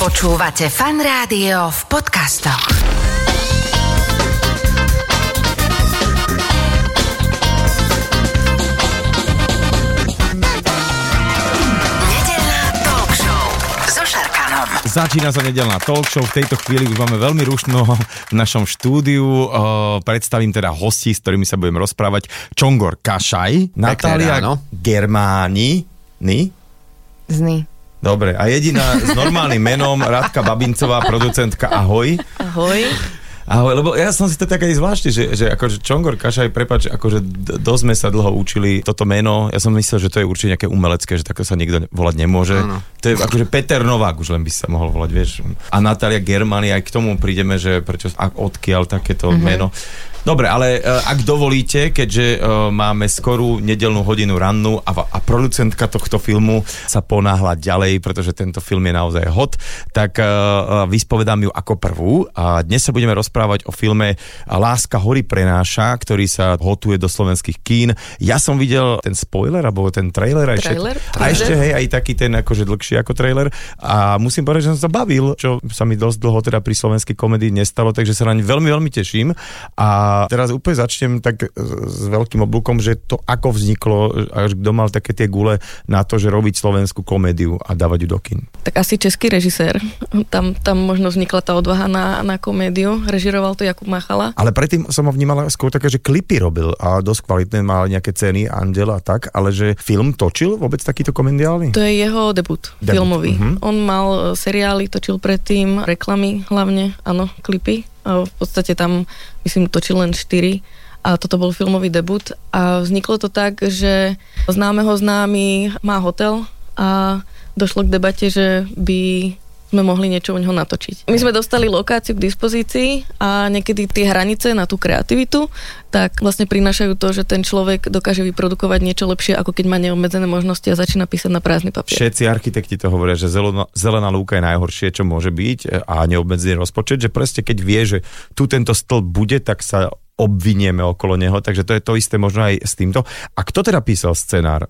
Počúvate fan rádio v podcastoch. Nedeľná talk show so Šarkanom. Začína sa nedelná talk show. V tejto chvíli už máme veľmi rušno v našom štúdiu. Predstavím teda hostí, s ktorými sa budem rozprávať. Čongor Kašaj, Natália. Germáni. Ni? Zny. Dobre, a jediná s normálnym menom, Radka Babincová, producentka Ahoj. Ahoj. Ahoj, lebo ja som si to tak aj zvláštne, že, že akože Čongor Kašaj, prepač, akože dosť sme sa dlho učili toto meno. Ja som myslel, že to je určite nejaké umelecké, že takto sa nikto volať nemôže. Áno. To je akože Peter Novák už len by sa mohol volať, vieš. A Natália Germany, aj k tomu prídeme, že prečo, odkiaľ takéto mm-hmm. meno. Dobre, ale e, ak dovolíte, keďže e, máme skorú nedelnú hodinu rannú a, a producentka tohto filmu sa ponáhla ďalej, pretože tento film je naozaj hot, tak e, e, vyspovedám ju ako prvú. A dnes sa budeme rozprávať o filme Láska hory prenáša, ktorý sa hotuje do slovenských kín. Ja som videl ten spoiler, alebo ten trailer. aj Trailer? všetko- A ešte hej, aj taký ten akože dlhší ako trailer. A musím povedať, že som sa bavil, čo sa mi dosť dlho teda pri slovenskej komedii nestalo, takže sa na ne veľmi, veľmi teším. A teraz úplne začnem tak s veľkým oblúkom, že to ako vzniklo, až kto mal také tie gule na to, že robiť slovenskú komédiu a dávať ju do kin. Tak asi český režisér. Tam, tam možno vznikla tá odvaha na, na komédiu. Režiroval to Jakub Machala. Ale predtým som ho vnímal skôr také, že klipy robil a dosť kvalitné, mal nejaké ceny, Andel a tak, ale že film točil vôbec takýto komediálny? To je jeho debut, Debut, filmový. mhm. On mal e, seriály, točil predtým reklamy hlavne, áno, klipy. A v podstate tam, myslím, točil len 4 a toto bol filmový debut a vzniklo to tak, že známeho známy má hotel a došlo k debate, že by sme mohli niečo u neho natočiť. My sme dostali lokáciu k dispozícii a niekedy tie hranice na tú kreativitu tak vlastne prinášajú to, že ten človek dokáže vyprodukovať niečo lepšie, ako keď má neobmedzené možnosti a začína písať na prázdny papier. Všetci architekti to hovoria, že zelená, zelená lúka je najhoršie, čo môže byť e, a neobmedzený rozpočet, že proste keď vie, že tu tento stĺp bude, tak sa obvinieme okolo neho, takže to je to isté možno aj s týmto. A kto teda písal scenár?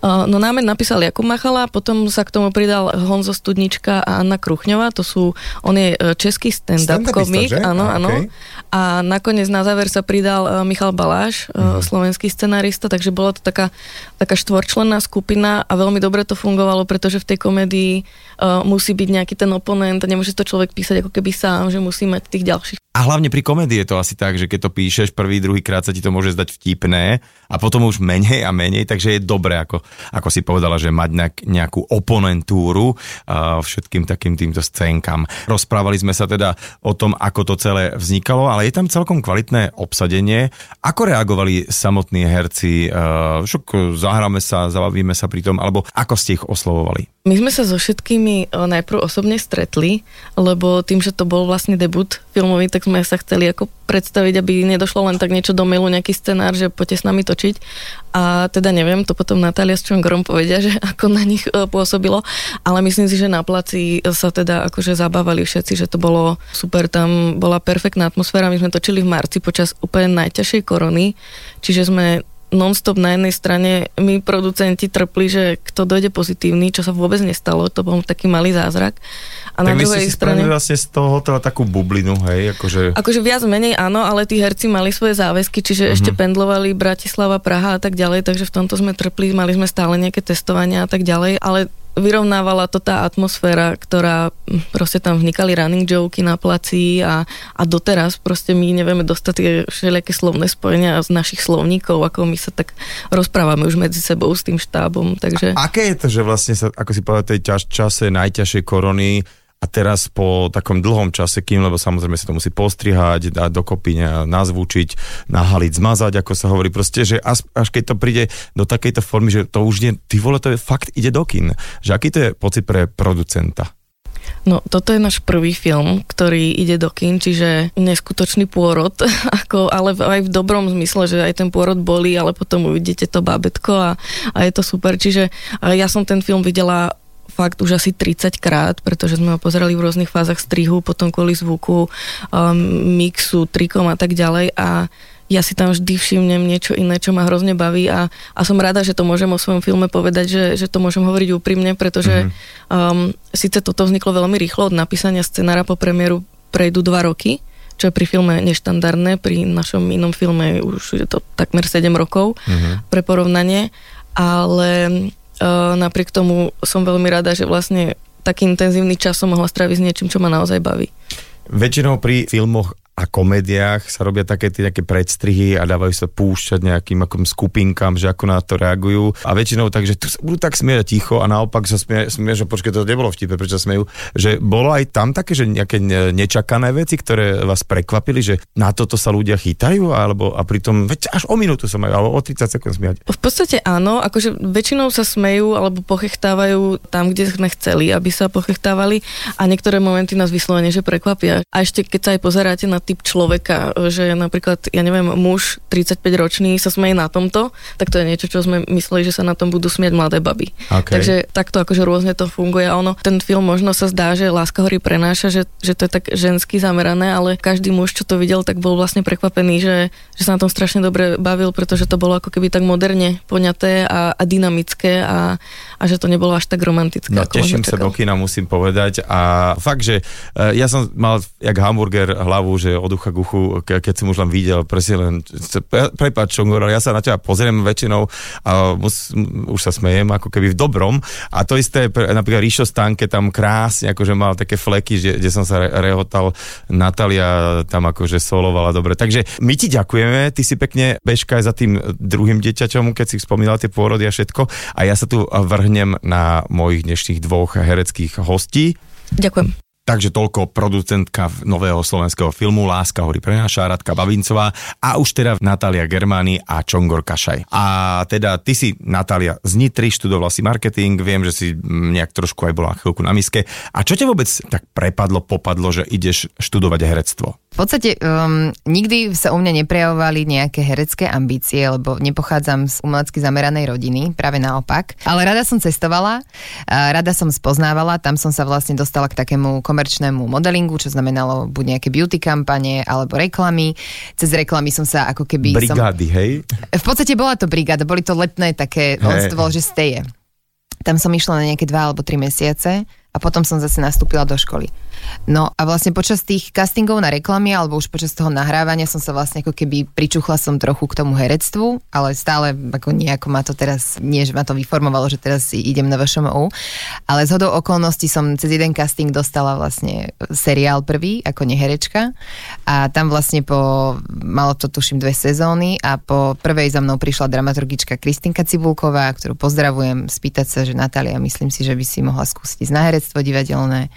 Uh, No námed napísal Jakub Machala, potom sa k tomu pridal Honzo Studnička a Anna Kruchňová, to sú, on je e, český stand-up komik, áno, A, áno. okej. A nakoniec na záver sa pridal e, Michal Baláš, Mhm. uh slovenský scenarista, takže bola to taká, taká štvorčlenná skupina a veľmi dobre to fungovalo, pretože v tej komédii uh, musí byť nejaký ten oponent, nemôže to človek písať ako keby sám, že musí mať tých ďalších A hlavne pri komédii je to asi tak, že keď to píšeš prvý, druhý krát sa ti to môže zdať vtipné a potom už menej a menej, takže je dobré, ako, ako si povedala, že mať nejak, nejakú oponentúru uh, všetkým takým týmto scénkam. Rozprávali sme sa teda o tom, ako to celé vznikalo, ale je tam celkom kvalitné obsadenie. Ako reagovali samotní herci? Uh, zahráme sa, zabavíme sa pri tom, alebo ako ste ich oslovovali? My sme sa so všetkými e, najprv osobne stretli, lebo tým, že to bol vlastne debut filmový, tak sme sa chceli ako predstaviť, aby nedošlo len tak niečo do mailu, nejaký scenár, že poďte s nami točiť. A teda neviem, to potom Natália s Čongorom povedia, že ako na nich e, pôsobilo, ale myslím si, že na placi sa teda akože zabávali všetci, že to bolo super, tam bola perfektná atmosféra, my sme točili v marci počas úplne najťažšej korony, čiže sme non-stop na jednej strane my producenti trpli, že kto dojde pozitívny, čo sa vôbec nestalo, to bol taký malý zázrak. A na tak ste druhej si strane... vlastne z toho hotela takú bublinu, hej, akože... Akože viac menej áno, ale tí herci mali svoje záväzky, čiže mm-hmm. ešte pendlovali Bratislava, Praha a tak ďalej, takže v tomto sme trpli, mali sme stále nejaké testovania a tak ďalej, ale vyrovnávala to tá atmosféra, ktorá hm, proste tam vnikali running joky na placi a, a doteraz proste my nevieme dostať tie všelijaké slovné spojenia z našich slovníkov, ako my sa tak rozprávame už medzi sebou s tým štábom, takže... Aké je to, že vlastne sa, ako si povedal, tej čas, čase najťažšej korony a teraz po takom dlhom čase, kým, lebo samozrejme sa to musí postrihať, dať dokopy, nazvučiť, nahaliť, zmazať, ako sa hovorí, proste, že až, až keď to príde do takejto formy, že to už nie, ty vole, to je fakt ide do kin. Že aký to je pocit pre producenta? No, toto je náš prvý film, ktorý ide do kin, čiže neskutočný pôrod, ako, ale aj v dobrom zmysle, že aj ten pôrod bolí, ale potom uvidíte to bábetko a, a je to super. Čiže ja som ten film videla fakt už asi 30 krát, pretože sme ho pozerali v rôznych fázach strihu, potom kvôli zvuku, um, mixu, trikom a tak ďalej a ja si tam vždy všimnem niečo iné, čo ma hrozne baví a, a som rada, že to môžem o svojom filme povedať, že, že to môžem hovoriť úprimne, pretože mm-hmm. um, síce toto vzniklo veľmi rýchlo od napísania scenára po premiéru prejdú dva roky, čo je pri filme neštandardné, pri našom inom filme už je to takmer 7 rokov mm-hmm. pre porovnanie, ale napriek tomu som veľmi rada, že vlastne taký intenzívny čas som mohla stráviť s niečím, čo ma naozaj baví. Väčšinou pri filmoch a komédiách sa robia také tie také predstrihy a dávajú sa púšťať nejakým akom skupinkám, že ako na to reagujú. A väčšinou tak, že tu sa budú tak smieť ticho a naopak sa smie že počkej, to nebolo vtipe, prečo sa smejú. Že bolo aj tam také, že nejaké nečakané veci, ktoré vás prekvapili, že na toto sa ľudia chytajú, alebo a pritom veď až o minútu sa majú, alebo o 30 sekúnd smiať. V podstate áno, akože väčšinou sa smejú alebo pochechtávajú tam, kde sme chceli, aby sa pochechtávali a niektoré momenty nás vyslovene, že prekvapia. A ešte keď sa aj pozeráte na typ človeka, že napríklad, ja neviem, muž 35 ročný sa smeje na tomto, tak to je niečo, čo sme mysleli, že sa na tom budú smieť mladé baby. Okay. Takže takto akože rôzne to funguje a ono, ten film možno sa zdá, že Láska hory prenáša, že, že to je tak žensky zamerané, ale každý muž, čo to videl, tak bol vlastne prekvapený, že, že sa na tom strašne dobre bavil, pretože to bolo ako keby tak moderne poňaté a, a dynamické a, a že to nebolo až tak romantické. No teším sa do kina, musím povedať a fakt, že uh, ja som mal jak hamburger hlavu, že od ucha k uchu, ke, keď som už len videl, presne len, prepáč, Čongor, ja sa na teba pozriem väčšinou a mus, už sa smejem, ako keby v dobrom. A to isté, napríklad Ríšo Stanke tam krásne, akože mal také fleky, že, kde som sa re, rehotal, Natalia tam akože solovala dobre. Takže my ti ďakujeme, ty si pekne bežka aj za tým druhým dieťaťom, keď si spomínala tie pôrody a všetko. A ja sa tu vrhnem na mojich dnešných dvoch hereckých hostí. Ďakujem. Takže toľko producentka nového slovenského filmu Láska hory prenáša Radka Bavincová a už teda Natália Germány a Čongor Kašaj. A teda ty si, Natália, z Nitry, študovala si marketing, viem, že si nejak trošku aj bola chvíľku na miske. A čo ťa vôbec tak prepadlo, popadlo, že ideš študovať herectvo? V podstate um, nikdy sa u mňa neprejavovali nejaké herecké ambície, lebo nepochádzam z umelecky zameranej rodiny, práve naopak. Ale rada som cestovala, rada som spoznávala, tam som sa vlastne dostala k takému komerčnému modelingu, čo znamenalo buď nejaké beauty kampane alebo reklamy. Cez reklamy som sa ako keby... Brigády, som... hej? V podstate bola to brigáda, boli to letné také, hey. on to bol, že steje. Tam som išla na nejaké dva alebo tri mesiace a potom som zase nastúpila do školy. No a vlastne počas tých castingov na reklamy alebo už počas toho nahrávania som sa vlastne ako keby pričuchla som trochu k tomu herectvu, ale stále ako nejako ma to teraz, nie že ma to vyformovalo, že teraz idem na VŠMU, ale z hodou okolností som cez jeden casting dostala vlastne seriál prvý ako neherečka a tam vlastne po, malo to tuším dve sezóny a po prvej za mnou prišla dramaturgička Kristinka Cibulková, ktorú pozdravujem, spýtať sa, že Natália, myslím si, že by si mohla skúsiť na herectvo divadelné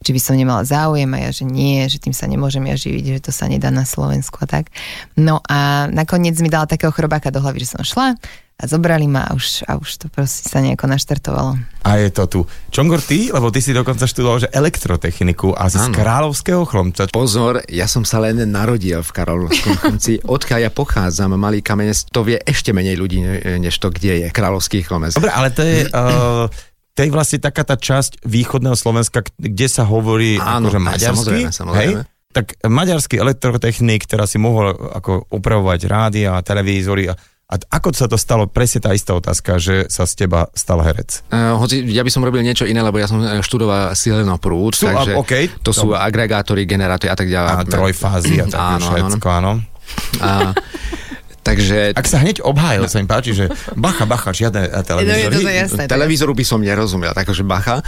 či by som nemala záujem a ja, že nie, že tým sa nemôžem ja živiť, že to sa nedá na Slovensku a tak. No a nakoniec mi dala takého chrobáka do hlavy, že som šla a zobrali ma a už, a už to proste sa nejako naštartovalo. A je to tu. Čongor, ty? Lebo ty si dokonca študoval, že elektrotechniku a z Kráľovského chlomca. Pozor, ja som sa len narodil v Kráľovskom chlomci. Odkiaľ ja pochádzam, malý kamenec, to vie ešte menej ľudí, než to, kde je Kráľovský chlomec. Dobre, ale to je... Uh, to je vlastne taká tá časť východného Slovenska, kde sa hovorí Áno, akože maďarsky. Samozrejme, samozrejme. Hej? Tak maďarský elektrotechnik, ktorá si mohol ako upravovať rádia a televízory a a ako sa to stalo, presne tá istá otázka, že sa z teba stal herec? Uh, hoci ja by som robil niečo iné, lebo ja som e, študoval sileno prúd, sú, takže okay, to sú agregátory, generátory a tak ďalej. A trojfázy a také áno, všetko, áno. A, Takže... Ak sa hneď obhájil, sa im páči, že bacha, bacha, žiadne televízory. No, jasné, Televízoru by som nerozumel, takže bacha.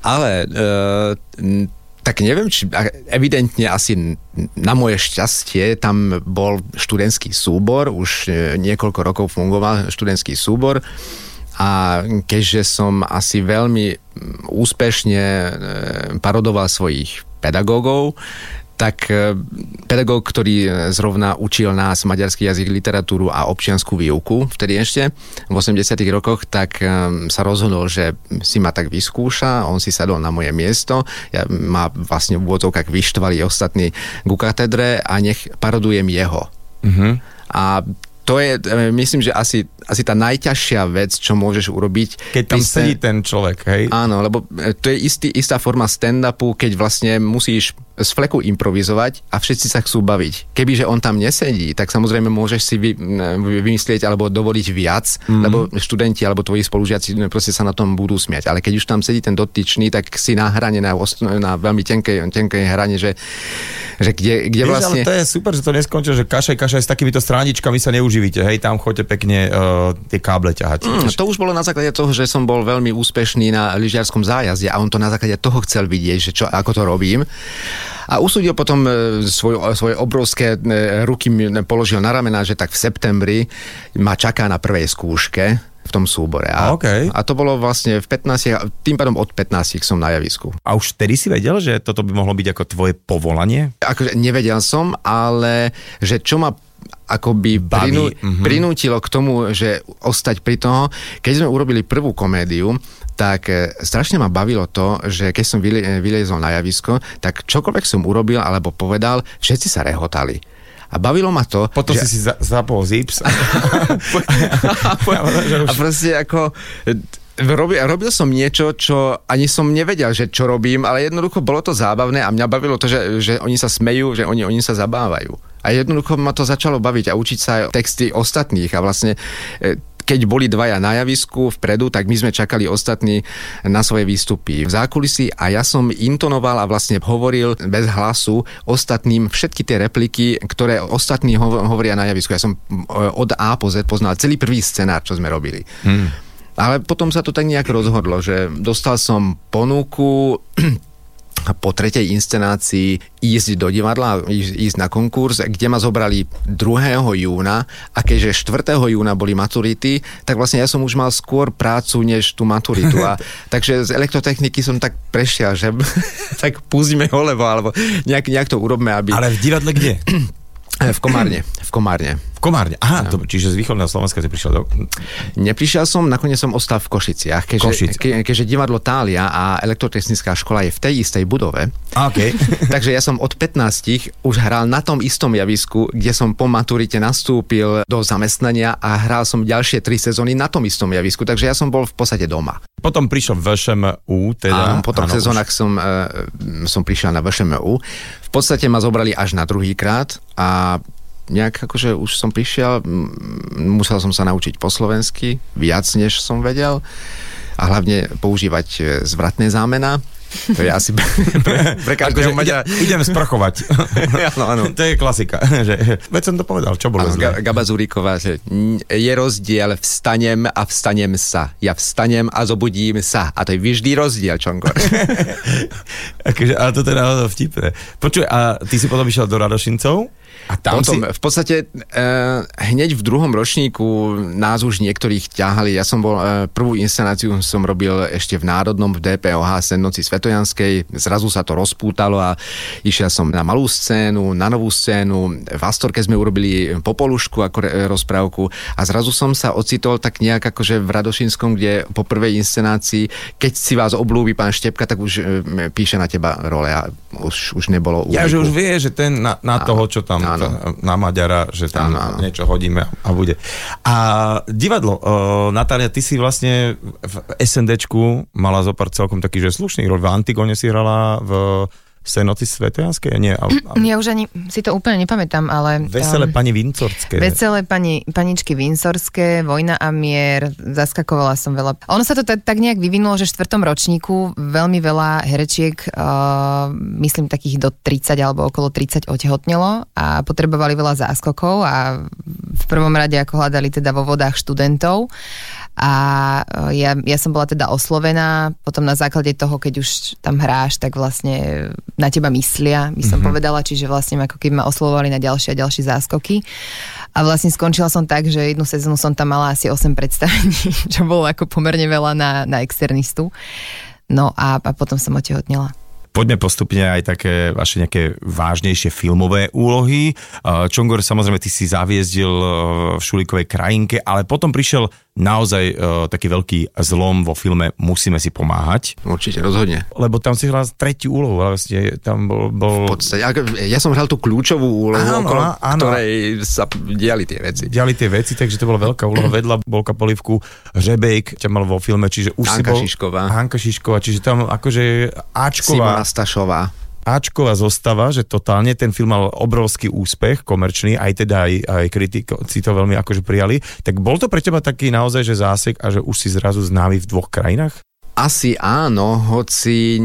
Ale e, tak neviem, či evidentne asi na moje šťastie tam bol študentský súbor, už e, niekoľko rokov fungoval študentský súbor a keďže som asi veľmi úspešne e, parodoval svojich pedagógov, tak e, pedagóg, ktorý e, zrovna učil nás maďarský jazyk, literatúru a občianskú výuku, vtedy ešte v 80 rokoch, tak e, sa rozhodol, že si ma tak vyskúša, on si sadol na moje miesto, ja, ma vlastne v úvodzovkách vyštvali ostatní ku katedre a nech parodujem jeho. Mm-hmm. A to je, myslím, že asi, asi tá najťažšia vec, čo môžeš urobiť. Keď tam sedí ten človek, hej? Áno, lebo to je istý, istá forma stand-upu, keď vlastne musíš z fleku improvizovať a všetci sa chcú baviť. Kebyže on tam nesedí, tak samozrejme môžeš si vy, vymyslieť alebo dovoliť viac, mm. lebo študenti alebo tvoji spolužiaci proste sa na tom budú smiať. Ale keď už tam sedí ten dotyčný, tak si na hrane, na, na veľmi tenkej, tenkej hrane, že, že kde, kde Vieš, vlastne... ale to je super, že to neskončilo, že kašaj, kašaj s takýmito strándičkami sa neuživíte, hej, tam choďte pekne uh, tie káble ťahať. Mm, to už bolo na základe toho, že som bol veľmi úspešný na lyžiarskom zájazde a on to na základe toho chcel vidieť, že čo, ako to robím. A usúdil potom e, svoj, svoje obrovské e, ruky mi položil na ramena, že tak v septembri ma čaká na prvej skúške v tom súbore. A, okay. a to bolo vlastne v 15, tým pádom od 15 som na javisku. A už vtedy si vedel, že toto by mohlo byť ako tvoje povolanie? Akože nevedel som, ale že čo ma akoby prinú, mm-hmm. prinútilo k tomu, že ostať pri toho. Keď sme urobili prvú komédiu, tak e, strašne ma bavilo to, že keď som vyliezol na javisko, tak čokoľvek som urobil alebo povedal, všetci sa rehotali. A bavilo ma to... Potom že... si si za, zapol zips. a, a proste ako robil, robil som niečo, čo ani som nevedel, že čo robím, ale jednoducho bolo to zábavné a mňa bavilo to, že, že oni sa smejú, že oni, oni sa zabávajú. A jednoducho ma to začalo baviť a učiť sa aj texty ostatných a vlastne e, keď boli dvaja na javisku vpredu, tak my sme čakali ostatní na svoje výstupy v zákulisí a ja som intonoval a vlastne hovoril bez hlasu ostatným všetky tie repliky, ktoré ostatní hovoria na javisku. Ja som e, od A po Z poznal celý prvý scenár, čo sme robili. Hmm. Ale potom sa to tak nejak rozhodlo, že dostal som ponuku po tretej inscenácii ísť do divadla, ísť, ísť na konkurs, kde ma zobrali 2. júna a keďže 4. júna boli maturity, tak vlastne ja som už mal skôr prácu než tú maturitu. A, takže z elektrotechniky som tak prešiel, že tak pustíme ho, lebo alebo nejak, nejak to urobme, aby... Ale v divadle kde? v Komárne. V Komárne. Komárne. Aha, no. to, čiže z východného Slovenska si prišiel do... Neprišiel som, nakoniec som ostal v Košiciach, keďže, Košice. ke, keďže divadlo Tália a elektrotechnická škola je v tej istej budove. Okay. takže ja som od 15 už hral na tom istom javisku, kde som po maturite nastúpil do zamestnania a hral som ďalšie tri sezóny na tom istom javisku, takže ja som bol v podstate doma. Potom prišiel VŠMU, teda... Áno, po troch sezónach som, uh, som prišiel na VŠMU. V podstate ma zobrali až na druhý krát a nejak akože už som prišiel, musel som sa naučiť po slovensky, viac než som vedel a hlavne používať e, zvratné zámena. To je asi pre, pre každého Maďara. Idem sprachovať. áno, áno. To je klasika. Že, veď som to povedal, čo bolo zle. Gaba Zuriková, že je rozdiel vstanem a vstanem sa. Ja vstanem a zobudím sa. A to je vždy rozdiel, Čongor. akože, ale to teda vtipné. Počuj, a ty si potom išiel do Radošincov? A tam Potom, si... v podstate uh, hneď v druhom ročníku nás už niektorých ťahali. Ja som bol, uh, prvú inscenáciu som robil ešte v Národnom, v DPOH Sennoci Svetojanskej. Zrazu sa to rozpútalo a išiel som na malú scénu, na novú scénu. V Astorke sme urobili popolušku ako re, rozprávku a zrazu som sa ocitol tak nejak akože v Radošinskom, kde po prvej inscenácii, keď si vás oblúbi pán Štepka, tak už uh, píše na teba role a už, už nebolo úniku. Ja, že už vie, že ten na, na toho, čo tam áno. Na Maďara, že tam áno, áno. niečo hodíme a bude. A divadlo, uh, Natália, ty si vlastne v SNDčku mala zopár celkom taký, že slušný rol. V Antigone si hrala v Senoty Svetojanskej? Nie. Ale, ale... Ja už ani si to úplne nepamätám, ale... Veselé um, pani Vincorské. Veselé pani, paničky Vincorské, Vojna a mier, zaskakovala som veľa. Ono sa to t- tak nejak vyvinulo, že v štvrtom ročníku veľmi veľa herečiek, uh, myslím takých do 30 alebo okolo 30 otehotnelo a potrebovali veľa záskokov a v prvom rade ako hľadali teda vo vodách študentov a e, ja, ja som bola teda oslovená, potom na základe toho, keď už tam hráš, tak vlastne na teba myslia, by som mm-hmm. povedala, čiže vlastne ako keby ma oslovovali na ďalšie a ďalšie záskoky. A vlastne skončila som tak, že jednu sezónu som tam mala asi 8 predstavení, čo bolo ako pomerne veľa na, na externistu. No a, a potom som otehotnela. Poďme postupne aj také vaše nejaké vážnejšie filmové úlohy. Čongor, samozrejme, ty si zaviezdil v Šulikovej krajinke, ale potom prišiel naozaj uh, taký veľký zlom vo filme Musíme si pomáhať. Určite, rozhodne. Lebo tam si hral tretiu úlohu, vlastne tam bol... bol... V podstate, ja som hral tú kľúčovú úlohu, áno, okolo áno. ktorej sa diali tie veci. Diali tie veci, takže to bola veľká úloha. Vedľa Bolka Polivku, Žebejk ťa mal vo filme, čiže už Hanka si bol... Šišková. Hanka Šišková, čiže tam akože Ačková. Simona Stašová. Ačková zostava, že totálne ten film mal obrovský úspech, komerčný, aj teda aj, aj kritici to veľmi akože prijali. Tak bol to pre teba taký naozaj, že zásek a že už si zrazu známy v dvoch krajinách? Asi áno, hoci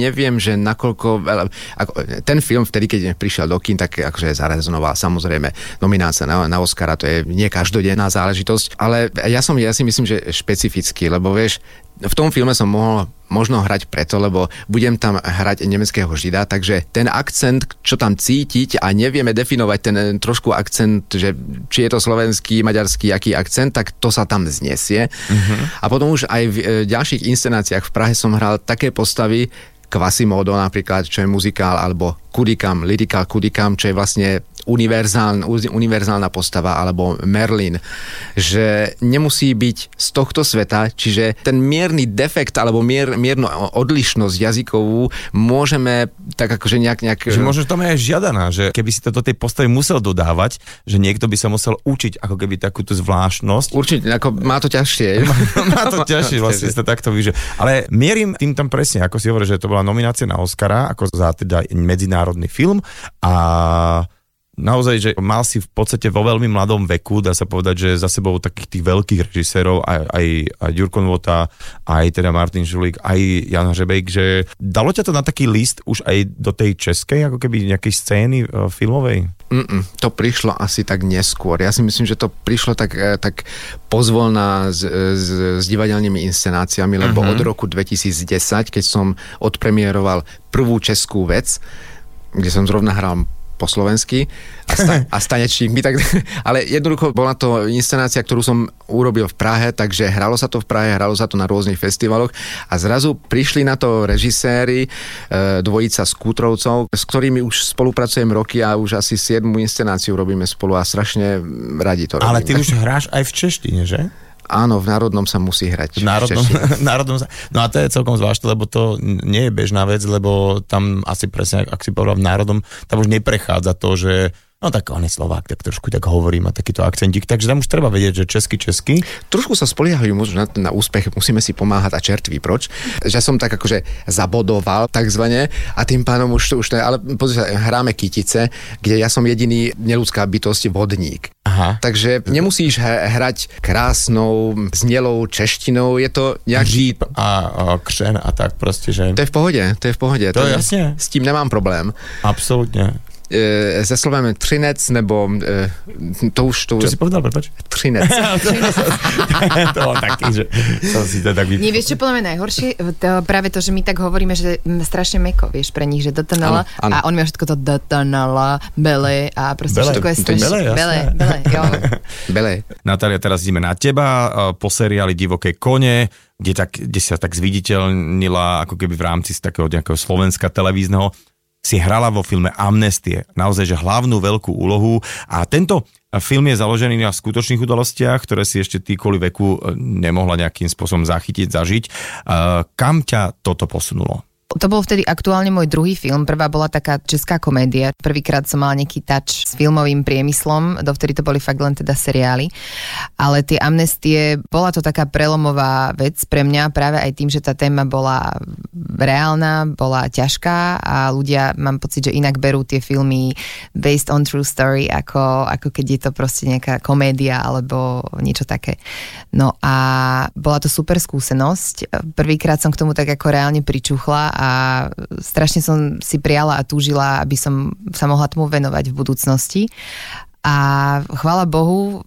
neviem, že nakoľko... Ako, ten film vtedy, keď prišiel do kín, tak akože zarezonoval samozrejme nominácia na, na Oscara, to je nie každodenná záležitosť, ale ja som, ja si myslím, že špecifický, lebo vieš, v tom filme som mohol možno hrať preto, lebo budem tam hrať nemeckého žida, takže ten akcent, čo tam cítiť a nevieme definovať ten trošku akcent, že či je to slovenský, maďarský, aký akcent, tak to sa tam znesie. Uh-huh. A potom už aj v e, ďalších inscenáciách v Prahe som hral také postavy, Quasimodo napríklad, čo je muzikál, alebo Kudikam, Lyrikál Kudikam, čo je vlastne univerzálna, univerzálna postava alebo Merlin, že nemusí byť z tohto sveta, čiže ten mierny defekt alebo mier, miernu odlišnosť jazykovú môžeme tak akože nejak... nejak že možno tam je aj žiadaná, že keby si to do tej postavy musel dodávať, že niekto by sa musel učiť ako keby takúto zvláštnosť. Určite, ako má to ťažšie. má, má to ťažšie, vlastne sa takto vyže. Ale mierim tým tam presne, ako si hovorí, že to bola nominácia na Oscara, ako za teda medzinárodný film a naozaj, že mal si v podstate vo veľmi mladom veku, dá sa povedať, že za sebou takých tých veľkých režisérov, aj, aj, aj Ďurko Nvota, aj teda Martin Žulík, aj Jan Hřebejk, že dalo ťa to na taký list už aj do tej českej, ako keby nejakej scény uh, filmovej? Mm-mm, to prišlo asi tak neskôr. Ja si myslím, že to prišlo tak, e, tak pozvolná s, s, s divadelnými inscenáciami, lebo uh-huh. od roku 2010, keď som odpremieroval prvú českú vec, kde som zrovna hral po slovensky a, sta, a stanečník mi tak... Ale jednoducho bola to inscenácia, ktorú som urobil v Prahe, takže hralo sa to v Prahe, hralo sa to na rôznych festivaloch a zrazu prišli na to režiséri, e, dvojica z Kútrovcov, s ktorými už spolupracujem roky a už asi 7 inscenáciu robíme spolu a strašne radi to robíme. Ale ty už hráš aj v češtine, že? Áno, v národnom sa musí hrať. V národnom, národnom sa, no a to je celkom zvláštne, lebo to nie je bežná vec, lebo tam asi presne, ak si povedal v národnom, tam už neprechádza to, že No tak on je Slovák, tak trošku tak hovorím a takýto akcentík, takže tam už treba vedieť, že česky, česky. Trošku sa spoliehajú možno na, na úspech, musíme si pomáhať a čertví, proč? Že som tak akože zabodoval takzvané a tým pánom už to už ne, ale pozri sa, hráme kytice, kde ja som jediný neludská bytosť vodník. Aha. Takže nemusíš hrať krásnou, znelou češtinou, je to nejaký... Žíp a, a křen a tak proste, že... To je v pohode, to je v pohode. To, to je jasne. S tím nemám problém. Absolutne e, se slovem třinec, nebo e, to už... To, čo si povedal, prepač? Třinec. to bol taký, že som si to tak vypol. Nie, vieš, čo podľa mňa najhoršie? To, práve to, že my tak hovoríme, že strašne meko, vieš, pre nich, že dotonala a on má všetko to dotonala, bele a proste bele, všetko je strašne... Bele, bele, bele, jo. bele. Natália, teraz ideme na teba po seriáli Divoké kone, kde, tak, kde sa tak zviditeľnila ako keby v rámci z takého nejakého Slovenska televízneho si hrala vo filme Amnestie. Naozaj, že hlavnú veľkú úlohu. A tento film je založený na skutočných udalostiach, ktoré si ešte ty kvôli veku e, nemohla nejakým spôsobom zachytiť, zažiť. E, kam ťa toto posunulo? To bol vtedy aktuálne môj druhý film. Prvá bola taká česká komédia. Prvýkrát som mala nejaký touch s filmovým priemyslom, dovtedy to boli fakt len teda seriály. Ale tie amnestie, bola to taká prelomová vec pre mňa práve aj tým, že tá téma bola reálna, bola ťažká a ľudia, mám pocit, že inak berú tie filmy based on true story, ako, ako keď je to proste nejaká komédia alebo niečo také. No a bola to super skúsenosť. Prvýkrát som k tomu tak ako reálne pričuchla a strašne som si prijala a túžila, aby som sa mohla tomu venovať v budúcnosti. A chvála Bohu,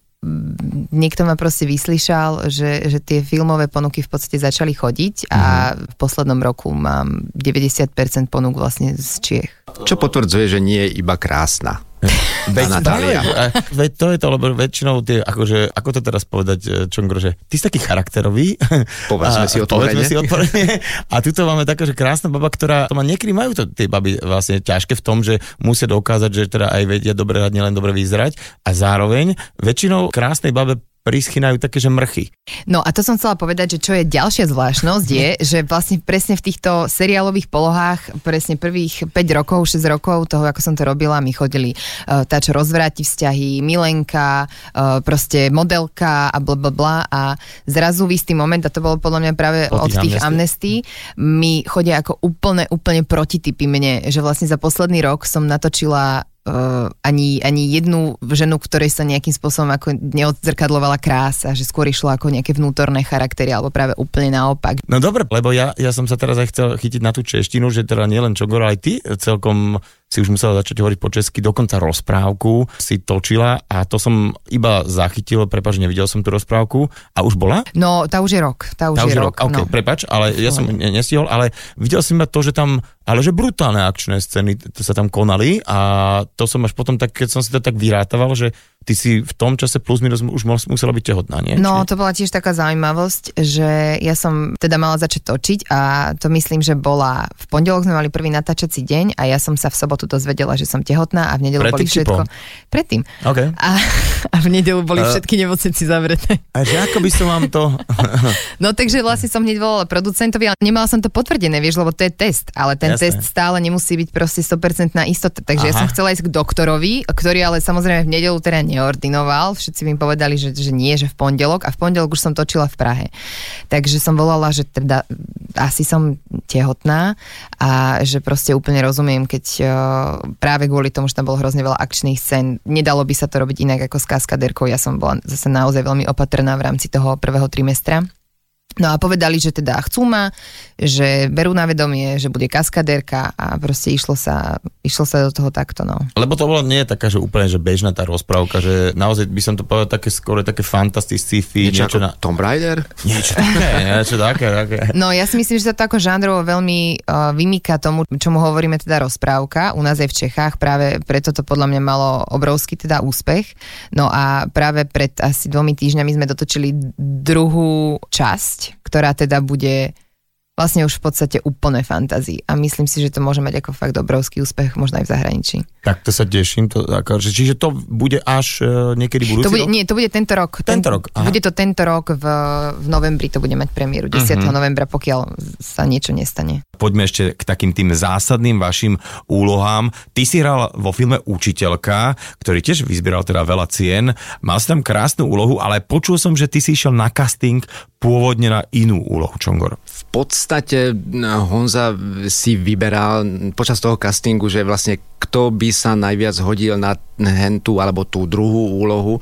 niekto ma proste vyslyšal, že, že tie filmové ponuky v podstate začali chodiť a mm. v poslednom roku mám 90% ponúk vlastne z Čiech. Čo potvrdzuje, že nie je iba krásna. Veď, Natália. Veď to je to, lebo väčšinou tie, akože, ako to teraz povedať, e, Čongro, že ty si taký charakterový. Povedzme si otvorene. Povedzme si otvorene. A tuto máme také, že krásna baba, ktorá, to má niekedy majú to tie baby vlastne ťažké v tom, že musia dokázať, že teda aj vedia dobre hrať, nielen dobre vyzerať. A zároveň väčšinou krásnej babe prischynajú také, že mrchy. No a to som chcela povedať, že čo je ďalšia zvláštnosť je, že vlastne presne v týchto seriálových polohách, presne prvých 5 rokov, 6 rokov toho, ako som to robila, mi chodili uh, tá, čo rozvráti vzťahy, Milenka, uh, proste modelka a bla bla bla. A zrazu v istý moment, a to bolo podľa mňa práve Po od tých tých amnestí, mi chodia ako úplne, úplne protitypy mne, že vlastne za posledný rok som natočila uh, ani, ani jednu ženu, ktorej sa nejakým spôsobom ako neodzrkadlovala krása, že skôr išlo ako nejaké vnútorné charaktery, alebo práve úplne naopak. No dobre, lebo ja, ja som sa teraz aj chcel chytiť na tú češtinu, že teda nielen Čogor, aj ty celkom si už musela začať hovoriť po česky, dokonca rozprávku si točila a to som iba zachytil, prepač, nevidel som tú rozprávku a už bola? No, tá už je rok. Tá už, Tá je rok. OK, no. prepač, ale ja som ne- nestihol, ale videl som iba to, že tam, ale že brutálne akčné scény sa tam konali a to som až potom tak, keď som si to tak vyrátával, že ty si v tom čase plus minus už mus- musela byť tehotná, nie? No, to bola tiež taká zaujímavosť, že ja som teda mala začať točiť a to myslím, že bola v pondelok sme mali prvý natáčací deň a ja som sa v sobotu dozvedela, že som tehotná a v nedelu Predtým boli všetko. Predtým. OK. A, a v nedelu boli všetky nemocnici zavreté. A že ako by som vám to... No takže vlastne som hneď volala producentovi, ale nemala som to potvrdené, vieš, lebo to je test, ale ten Jasné. test stále nemusí byť proste 100% istota. Takže ja Aha. som chcela ísť k doktorovi, ktorý ale samozrejme v nedelu teda neordinoval, všetci mi povedali, že, že nie, že v pondelok a v pondelok už som točila v Prahe. Takže som volala, že teda asi som tehotná a že proste úplne rozumiem, keď uh, práve kvôli tomu, že tam bolo hrozne veľa akčných scén, nedalo by sa to robiť inak ako s kaskaderkou. Ja som bola zase naozaj veľmi opatrná v rámci toho prvého trimestra. No a povedali, že teda chcú ma, že berú na vedomie, že bude kaskadérka a proste išlo sa, išlo sa do toho takto, no. Lebo to bolo nie je taká, že úplne že bežná tá rozprávka, že naozaj by som to povedal také skôr také fantasy, sci-fi, Niečo, niečo, ako na... Tomb Raider? Niečo také, niečo také, také. No ja si myslím, že sa to ako žánrovo veľmi uh, vymýka tomu, čomu hovoríme teda rozprávka. U nás je v Čechách, práve preto to podľa mňa malo obrovský teda úspech. No a práve pred asi dvomi týždňami sme dotočili druhú časť, ktorá teda bude vlastne už v podstate úplne fantázii. A myslím si, že to môže mať ako fakt obrovský úspech, možno aj v zahraničí. Tak to sa teším. To, ako, že, čiže to bude až uh, niekedy budúci To bude, rok? nie, to bude tento rok. Tento rok, aha. Bude to tento rok, v, v novembri to bude mať premiéru, 10. Mhm. novembra, pokiaľ sa niečo nestane. Poďme ešte k takým tým zásadným vašim úlohám. Ty si hral vo filme Učiteľka, ktorý tiež vyzbieral teda veľa cien. Mal si tam krásnu úlohu, ale počul som, že ty si išiel na casting pôvodne na inú úlohu, Čongor. Podstate no, Honza si vyberal počas toho castingu, že vlastne kto by sa najviac hodil na hentu alebo tú druhú úlohu.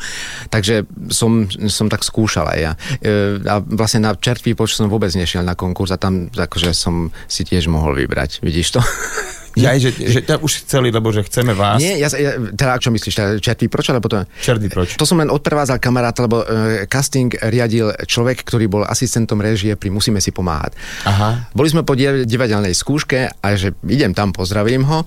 Takže som, som tak skúšal aj ja. E, A vlastne na čert výpoč som vôbec nešiel na konkurs a tam akože som si tiež mohol vybrať. Vidíš to? Ja, že, že ťa už chceli, lebo že chceme vás. Nie, ja, ja teda čo myslíš, teda čert výproč, alebo to... Čerdy proč. To som len odprevádzal kamaráta, lebo e, casting riadil človek, ktorý bol asistentom režie pri Musíme si pomáhať. Aha. Boli sme po div- divadelnej skúške a že idem tam, pozdravím ho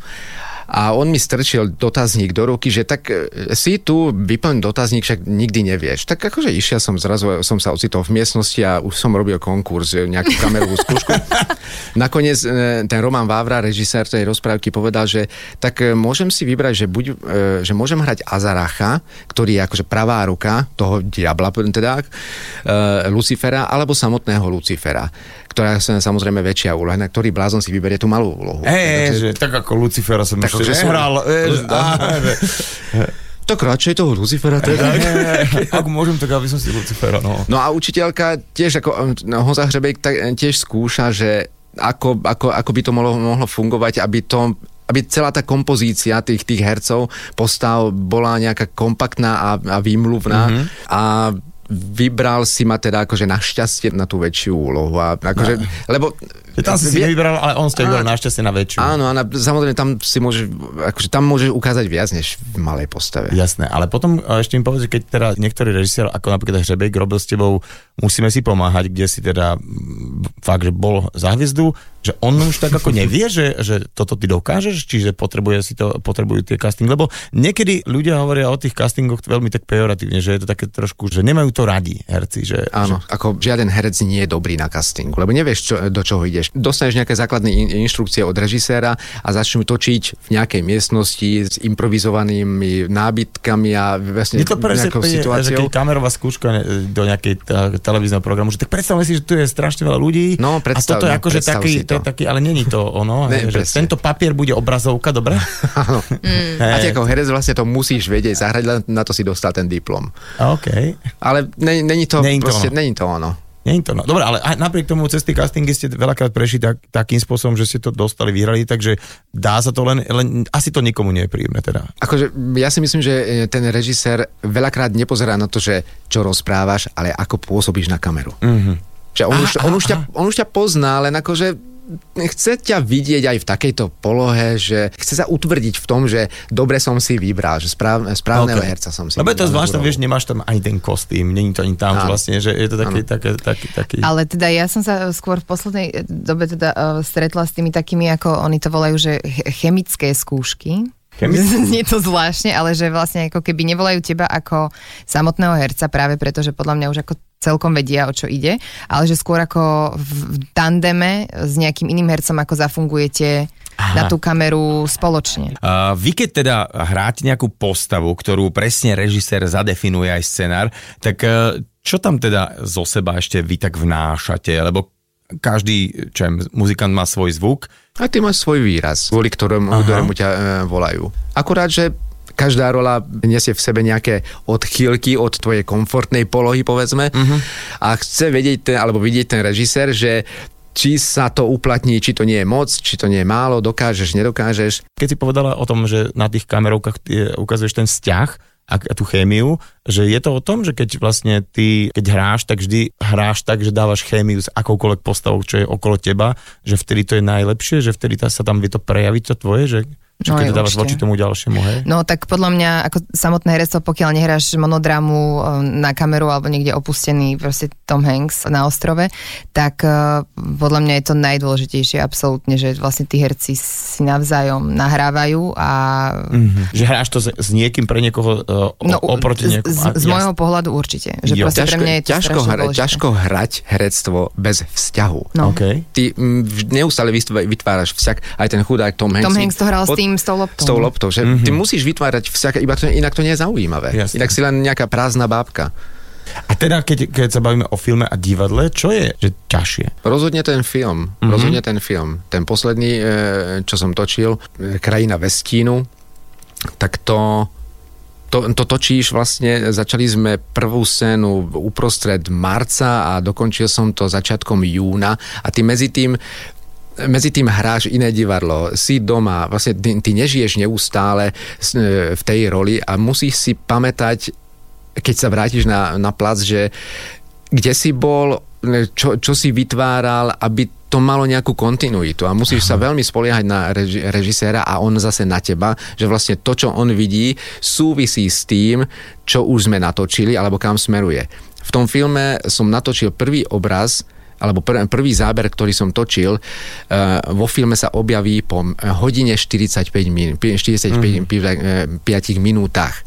a on mi strčil dotazník do ruky, že tak e, si tu vyplň dotazník, však nikdy nevieš. Tak akože išiel som zrazu, som sa ocitol v miestnosti a už som robil konkurs, e, nejakú kamerovú skúšku. Nakoniec e, ten Roman Vávra, režisér tej rozprávky, povedal, že tak môžem si vybrať, že, buď, že môžem hrať Azaracha, ktorý je akože pravá ruka toho diabla, teda Lucifera, alebo samotného Lucifera, ktorá je samozrejme väčšia úloha, na ktorý blázon si vyberie tú malú úlohu. Hej, Takže- že tak ako Lucifera som ešte že som- Tak radšej toho Lucifera teda. Ak môžem, tak aby som si Lucifera, no. No a učiteľka tiež ako no, Honza Hrebejk tak, eh, tiež skúša, že ako, ako, ako by to mohlo, mohlo fungovať, aby to aby celá tá kompozícia tých, tých hercov postav bola nejaká kompaktná a, a výmluvná mm-hmm. a vybral si ma teda akože našťastie na tú väčšiu úlohu. A akože, no. Lebo... Že tam si si vie- nevybral, ale on ste Á. vybral našťastie na väčšiu. Áno, na, samozrejme tam si môžeš, akože tam môžeš ukázať viac než v malej postave. Jasné, ale potom e, ešte mi povedz, keď teda niektorý režisér, ako napríklad Hřebejk, robil s tebou Musíme si pomáhať, kde si teda fakt, že bol za hviezdu, že on už tak ako nevie, že, že toto ty dokážeš, čiže potrebuje si to, potrebujú tie casting, lebo niekedy ľudia hovoria o tých castingoch veľmi tak pejoratívne, že je to také trošku, že nemajú to radi herci, že... Áno, že... ako žiaden herec nie je dobrý na castingu, lebo nevieš, čo, do čoho ideš. Dostaneš nejaké základné in, inštrukcie od režiséra a začnú točiť v nejakej miestnosti s improvizovanými nábytkami a vlastne Je to presne, nejakou situáciou. keď kamerová skúška do nejakej televízneho programu, že tak predstavme si, že tu je strašne veľa ľudí No, a predstav- toto je akože taký, to. je taký, ale není to ono, Ne, že presne. tento papier bude obrazovka, dobre? Áno. Mm. A ty ako herec vlastne to musíš vedieť zahrať, len na to si dostal ten diplom. OK. Ale ne- není to, Není to proste, ono. není to ono. Je to, no. Dobre, ale aj napriek tomu cez tie castingy ste veľakrát prešli tak, takým spôsobom, že ste to dostali, vyhrali, takže dá sa to len, len asi to nikomu nie je príjemné teda. Akože ja si myslím, že e, ten režisér veľakrát nepozerá na to, že čo rozprávaš, ale ako pôsobíš na kameru. Mhm. Že on, Aha, už, on, aha, už ťa, on už ťa pozná, len akože chce ťa vidieť aj v takejto polohe, že chce sa utvrdiť v tom, že dobre som si vybral, že správ, správneho OK. herca som si Lebo je to vybral na zvláštne, tú vieš, nemáš tam ani ten kostým, není to ani tam, že Áno. vlastne, že je to taký, také, taký, taký... Ale teda ja som sa skôr v poslednej dobe teda uh, stretla s tými takými, ako oni to volajú, že ch- chemické skúšky. Chemické? Znie to zvláštne, ale že vlastne ako keby nevolajú teba ako samotného herca práve preto, že podľa mňa už ako celkom vedia, o čo ide, ale že skôr ako v tandeme s nejakým iným hercom, ako zafungujete Aha. na tú kameru spoločne. Uh, vy keď teda hráte nejakú postavu, ktorú presne režisér zadefinuje aj scenár, tak uh, čo tam teda zo seba ešte vy tak vnášate? Lebo každý čo muzikant má svoj zvuk. A ty máš svoj výraz, kvôli ktorému, ktorému ťa e, volajú. Akurát, že každá rola nesie v sebe nejaké odchýlky od tvojej komfortnej polohy, povedzme. Uh-huh. A chce vedieť, ten, alebo vidieť ten režisér, že či sa to uplatní, či to nie je moc, či to nie je málo, dokážeš, nedokážeš. Keď si povedala o tom, že na tých kamerovkách ukazuješ ten vzťah a, a tú chémiu, že je to o tom, že keď vlastne ty, keď hráš, tak vždy hráš tak, že dávaš chémiu s akoukoľvek postavou, čo je okolo teba, že vtedy to je najlepšie, že vtedy tá, sa tam vie to prejaviť to tvoje, že, že No keď dávaš určite. voči tomu ďalšiemu, hej? No tak podľa mňa ako samotné herectvo, pokiaľ nehráš monodramu e, na kameru alebo niekde opustený proste Tom Hanks na ostrove, tak e, podľa mňa je to najdôležitejšie absolútne, že vlastne tí herci si navzájom nahrávajú a Mm-hmm. Že hráš to s, s niekým pre niekoho uh, no, oproti z, niekomu. z, z jasne. môjho pohľadu určite. Že Jo. proste pre mňa je to ťažko, hra, ťažko hrať herectvo bez vzťahu. No. OK. Ty vž- neustále vytv- vytváraš vzťah, aj ten chudák Tom Hanks. Tom Hanks to hral s pod- tým, s tou loptou. S tou loptou, že mm-hmm. ty musíš vytvárať vzťah, iba to, inak to nie je zaujímavé. Jasne. Inak si len nejaká prázdna bábka. A teda, keď, keď sa bavíme o filme a divadle, čo je že ťažšie? Rozhodne ten film, mm-hmm. rozhodne ten film. Ten posledný, e, čo som točil, e, Krajina vestínu, tak to, to, to točíš vlastne, začali sme prvú scénu uprostred marca a dokončil som to začiatkom júna a ty medzi tým medzi tým hráš iné divadlo, si doma, vlastne ty, ty nežiješ neustále e, v tej roli a musíš si pamätať, keď sa vrátiš na, na plac, že kde si bol, ne, čo, čo si vytváral, aby to malo nejakú kontinuitu. A musíš sa veľmi spoliehať na reži, režiséra a on zase na teba, že vlastne to, čo on vidí, súvisí s tým, čo už sme natočili alebo kam smeruje. V tom filme som natočil prvý obraz, alebo pr- prvý záber, ktorý som točil, uh, vo filme sa objaví po hodine 45, min- 45 mm-hmm. 5 minútach.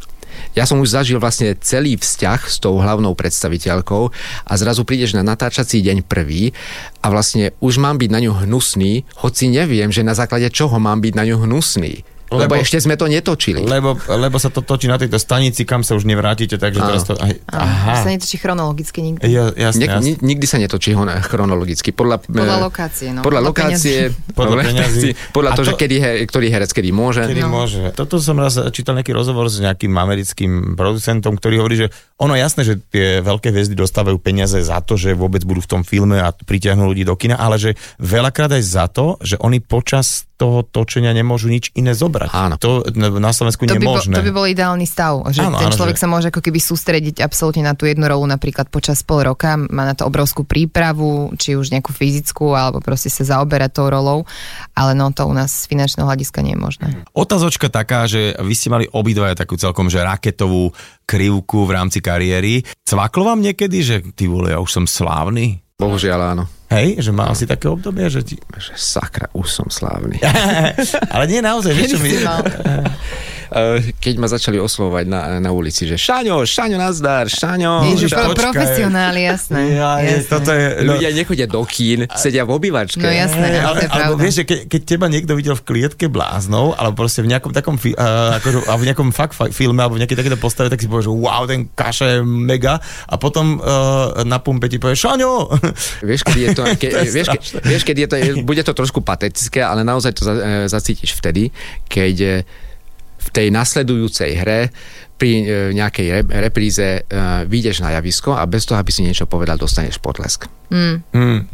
Ja som už zažil vlastne celý vzťah s tou hlavnou predstaviteľkou a zrazu prídeš na natáčací deň prvý a vlastne už mám byť na ňu hnusný, hoci neviem, že na základe čoho mám byť na ňu hnusný. Lebo, Lebo- ešte sme to netočili. Lebo, lebo sa to točí na tejto stanici, kam sa už nevrátite, takže Áno. teraz to... Aj, Aha. Sa netočí chronologicky nikdy. Ja, jasne, Nik- jasne. ni- nikdy sa netočí chronologicky. Podľa, Podľa eh, lokácie, no. Podľa Podľa lokácie. Podľa podľa peňazí. Podľa toho, že to- kedy, he- ktorý herec kedy môže. Kedy No. môže. Toto som raz čítal nejaký rozhovor s nejakým americkým producentom, ktorý hovorí, že ono jasné, že tie veľké hviezdy dostávajú peniaze za to, že vôbec budú v tom filme a pritiahnu ľudí do kina, ale že veľakrát aj za to, že oni počas toho točenia nemôžu nič iné zobrať. Áno. To na Slovensku To by, bol, nemožné. to by bol ideálny stav, že Áno, ten áno, človek že- sa môže ako keby sústrediť absolútne na tú jednu rolu napríklad počas pol roka, má na to obrovskú prípravu, či už nejakú fyzickú, alebo proste sa zaoberať tou rolou, ale no to u nás z finančného hľadiska nie je možné. Otázočka taká, že vy ste mali obidvaja takú celkom, že raketovú krivku v rámci kariéry. Cvaklo vám niekedy, že ty vole, ja už som slávny? Bohužiaľ áno. Hej, že mal si také obdobie, že ti... Že sakra, už som slávny. Ale nie naozaj, vieš čo mi... Eh, keď ma začali oslovovať na, na ulici, že Šaňo, Šaňo, nazdar, Šaňo. Ježiš, počkaj. pro, profesionáli, jasné. Ja, je, jasné. toto je... No, Ľudia nechodia do kín, sedia v obývačke. No jasné, ale to je alebo vieš, že ke, keď teba niekto videl v klietke bláznou, alebo proste v nejakom takom, fi, uh, akože, alebo v nejakom fakt fi- filme, alebo v nejakej takéto postave, tak si povieš, že wow, ten kaša je mega, a potom uh, na pumpe ti povie, Šaňo! Vieš, keď je to, ke, To je vieš, ke, vieš, keď je to, bude to trošku patetické, ale naozaj to za, e, zacítiš vtedy, keď e, v tej nasledujúcej hre pri e, nejakej re, repríze e, vyjdeš na javisko a bez toho, aby si niečo povedal, dostaneš potlesk. Hmm.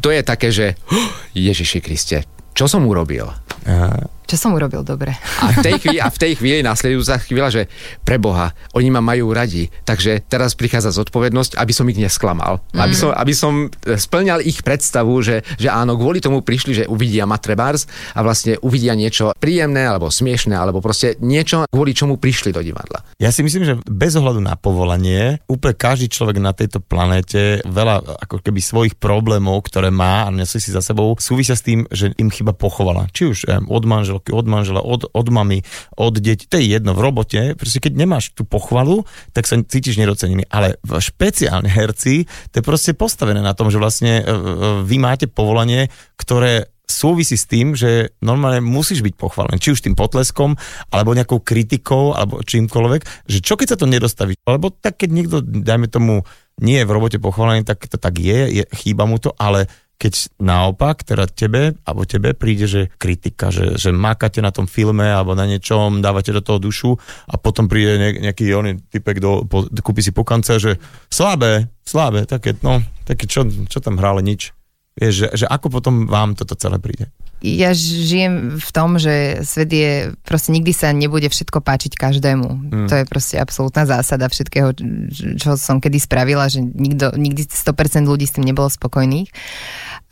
To je také, že "Oh, Ježiši Kriste, čo som urobil? Aha. Čo som urobil dobre? A v tej chvíli, a v tej chvíli nasledujúca chvíľa, že pre Boha, oni ma majú radi, takže teraz prichádza zodpovednosť, aby som ich nesklamal. Mm. Aby, som, aby som splňal ich predstavu, že, že áno, kvôli tomu prišli, že uvidia Matrebars a vlastne uvidia niečo príjemné alebo smiešné, alebo proste niečo, kvôli čomu prišli do divadla. Ja si myslím, že bez ohľadu na povolanie, úplne každý človek na tejto planéte veľa ako keby svojich problémov, ktoré má a nesie si za sebou, súvisia s tým, že im chyba pochovala. Či už um, od manželky, od manžela, od, od mamy, od detí, to je jedno v robote. Proste keď nemáš tú pochvalu, tak sa cítiš nedocenený. Ale špeciálne herci, to je proste postavené na tom, že vlastne e, e, vy máte povolanie, ktoré súvisí s tým, že normálne musíš byť pochválený, či už tým potleskom, alebo nejakou kritikou, alebo čímkoľvek, že čo keď sa to nedostaví? Lebo tak keď niekto, dajme tomu, nie je v robote pochválený, tak to tak je, je chýba mu to, ale keď naopak, teda tebe, alebo tebe príde, že kritika, že, že mákate na tom filme alebo na niečom, dávate do toho dušu a potom príde ne, nejaký oný typek, do, po, kúpi si pokance, že slabé, slabé, také, no, také, čo, čo tam hrále, nič. Vieš, že, že ako potom vám toto celé príde? Ja žijem v tom, že svet je, proste nikdy sa nebude všetko páčiť každému. Mm. To je proste absolútna zásada všetkého, čo som kedy spravila, že nikto, nikdy 100% ľudí s tým nebolo spokojných.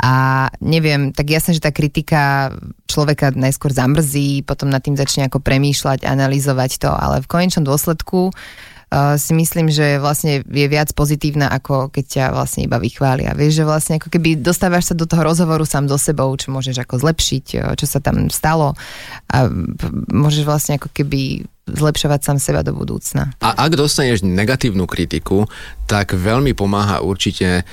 A neviem, tak jasné, že tá kritika človeka najskôr zamrzí, potom nad tým začne ako premýšľať, analyzovať to, ale v konečnom dôsledku uh, si myslím, že vlastne je viac pozitívna, ako keď ťa vlastne iba vychvália. Vieš, že vlastne ako keby dostávaš sa do toho rozhovoru sám so sebou, čo môžeš ako zlepšiť, čo sa tam stalo a môžeš vlastne ako keby zlepšovať sám seba do budúcna. A ak dostaneš negatívnu kritiku, tak veľmi pomáha určite e,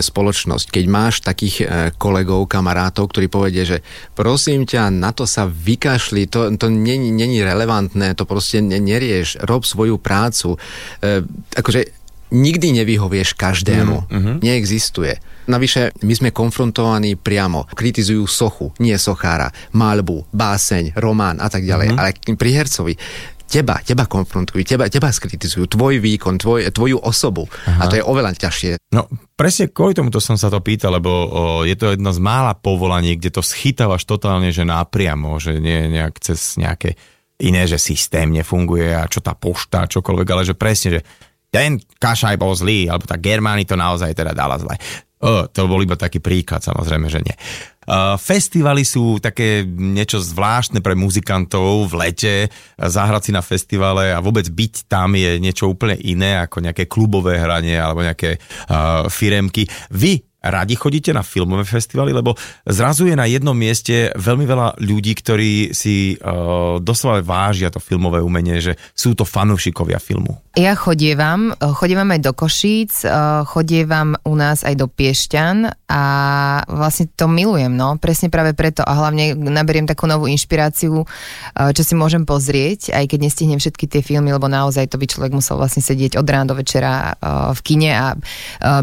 spoločnosť. Keď máš takých e, kolegov, kamarátov, ktorí povedia, že prosím ťa, na to sa vykašli, to, to není, není relevantné, to proste ne, nerieš, rob svoju prácu. E, akože nikdy nevyhovieš každému. Mm, Neexistuje. Navyše, my sme konfrontovaní priamo. Kritizujú sochu, nie sochára, malbu, báseň, román a tak ďalej. Mm. Ale pri hercovi teba, teba konfrontujú, teba, teba skritizujú, tvoj výkon, tvoj, tvoju osobu. Aha. A to je oveľa ťažšie. No presne kvôli tomuto som sa to pýtal, lebo o, je to jedno z mála povolaní, kde to schytávaš totálne, že napriamo, že nie nejak cez nejaké iné, že systém nefunguje a čo tá pošta, čokoľvek, ale že presne, že ten kašaj bol zlý, alebo tá Germány to naozaj teda dala zle. To bol iba taký príklad, samozrejme, že nie. Festivaly sú také niečo zvláštne pre muzikantov v lete, zahrať si na festivale a vôbec byť tam je niečo úplne iné ako nejaké klubové hranie alebo nejaké uh, firemky. Vy radi chodíte na filmové festivaly, lebo zrazu je na jednom mieste veľmi veľa ľudí, ktorí si uh, doslova vážia to filmové umenie, že sú to fanúšikovia filmu. Ja chodievam, chodievam aj do Košíc, eh, chodievam u nás aj do Piešťan a vlastne to milujem, no, presne práve preto a hlavne naberiem takú novú inšpiráciu, čo si môžem pozrieť, aj keď nestihnem všetky tie filmy, lebo naozaj to by človek musel vlastne sedieť od rána do večera v kine a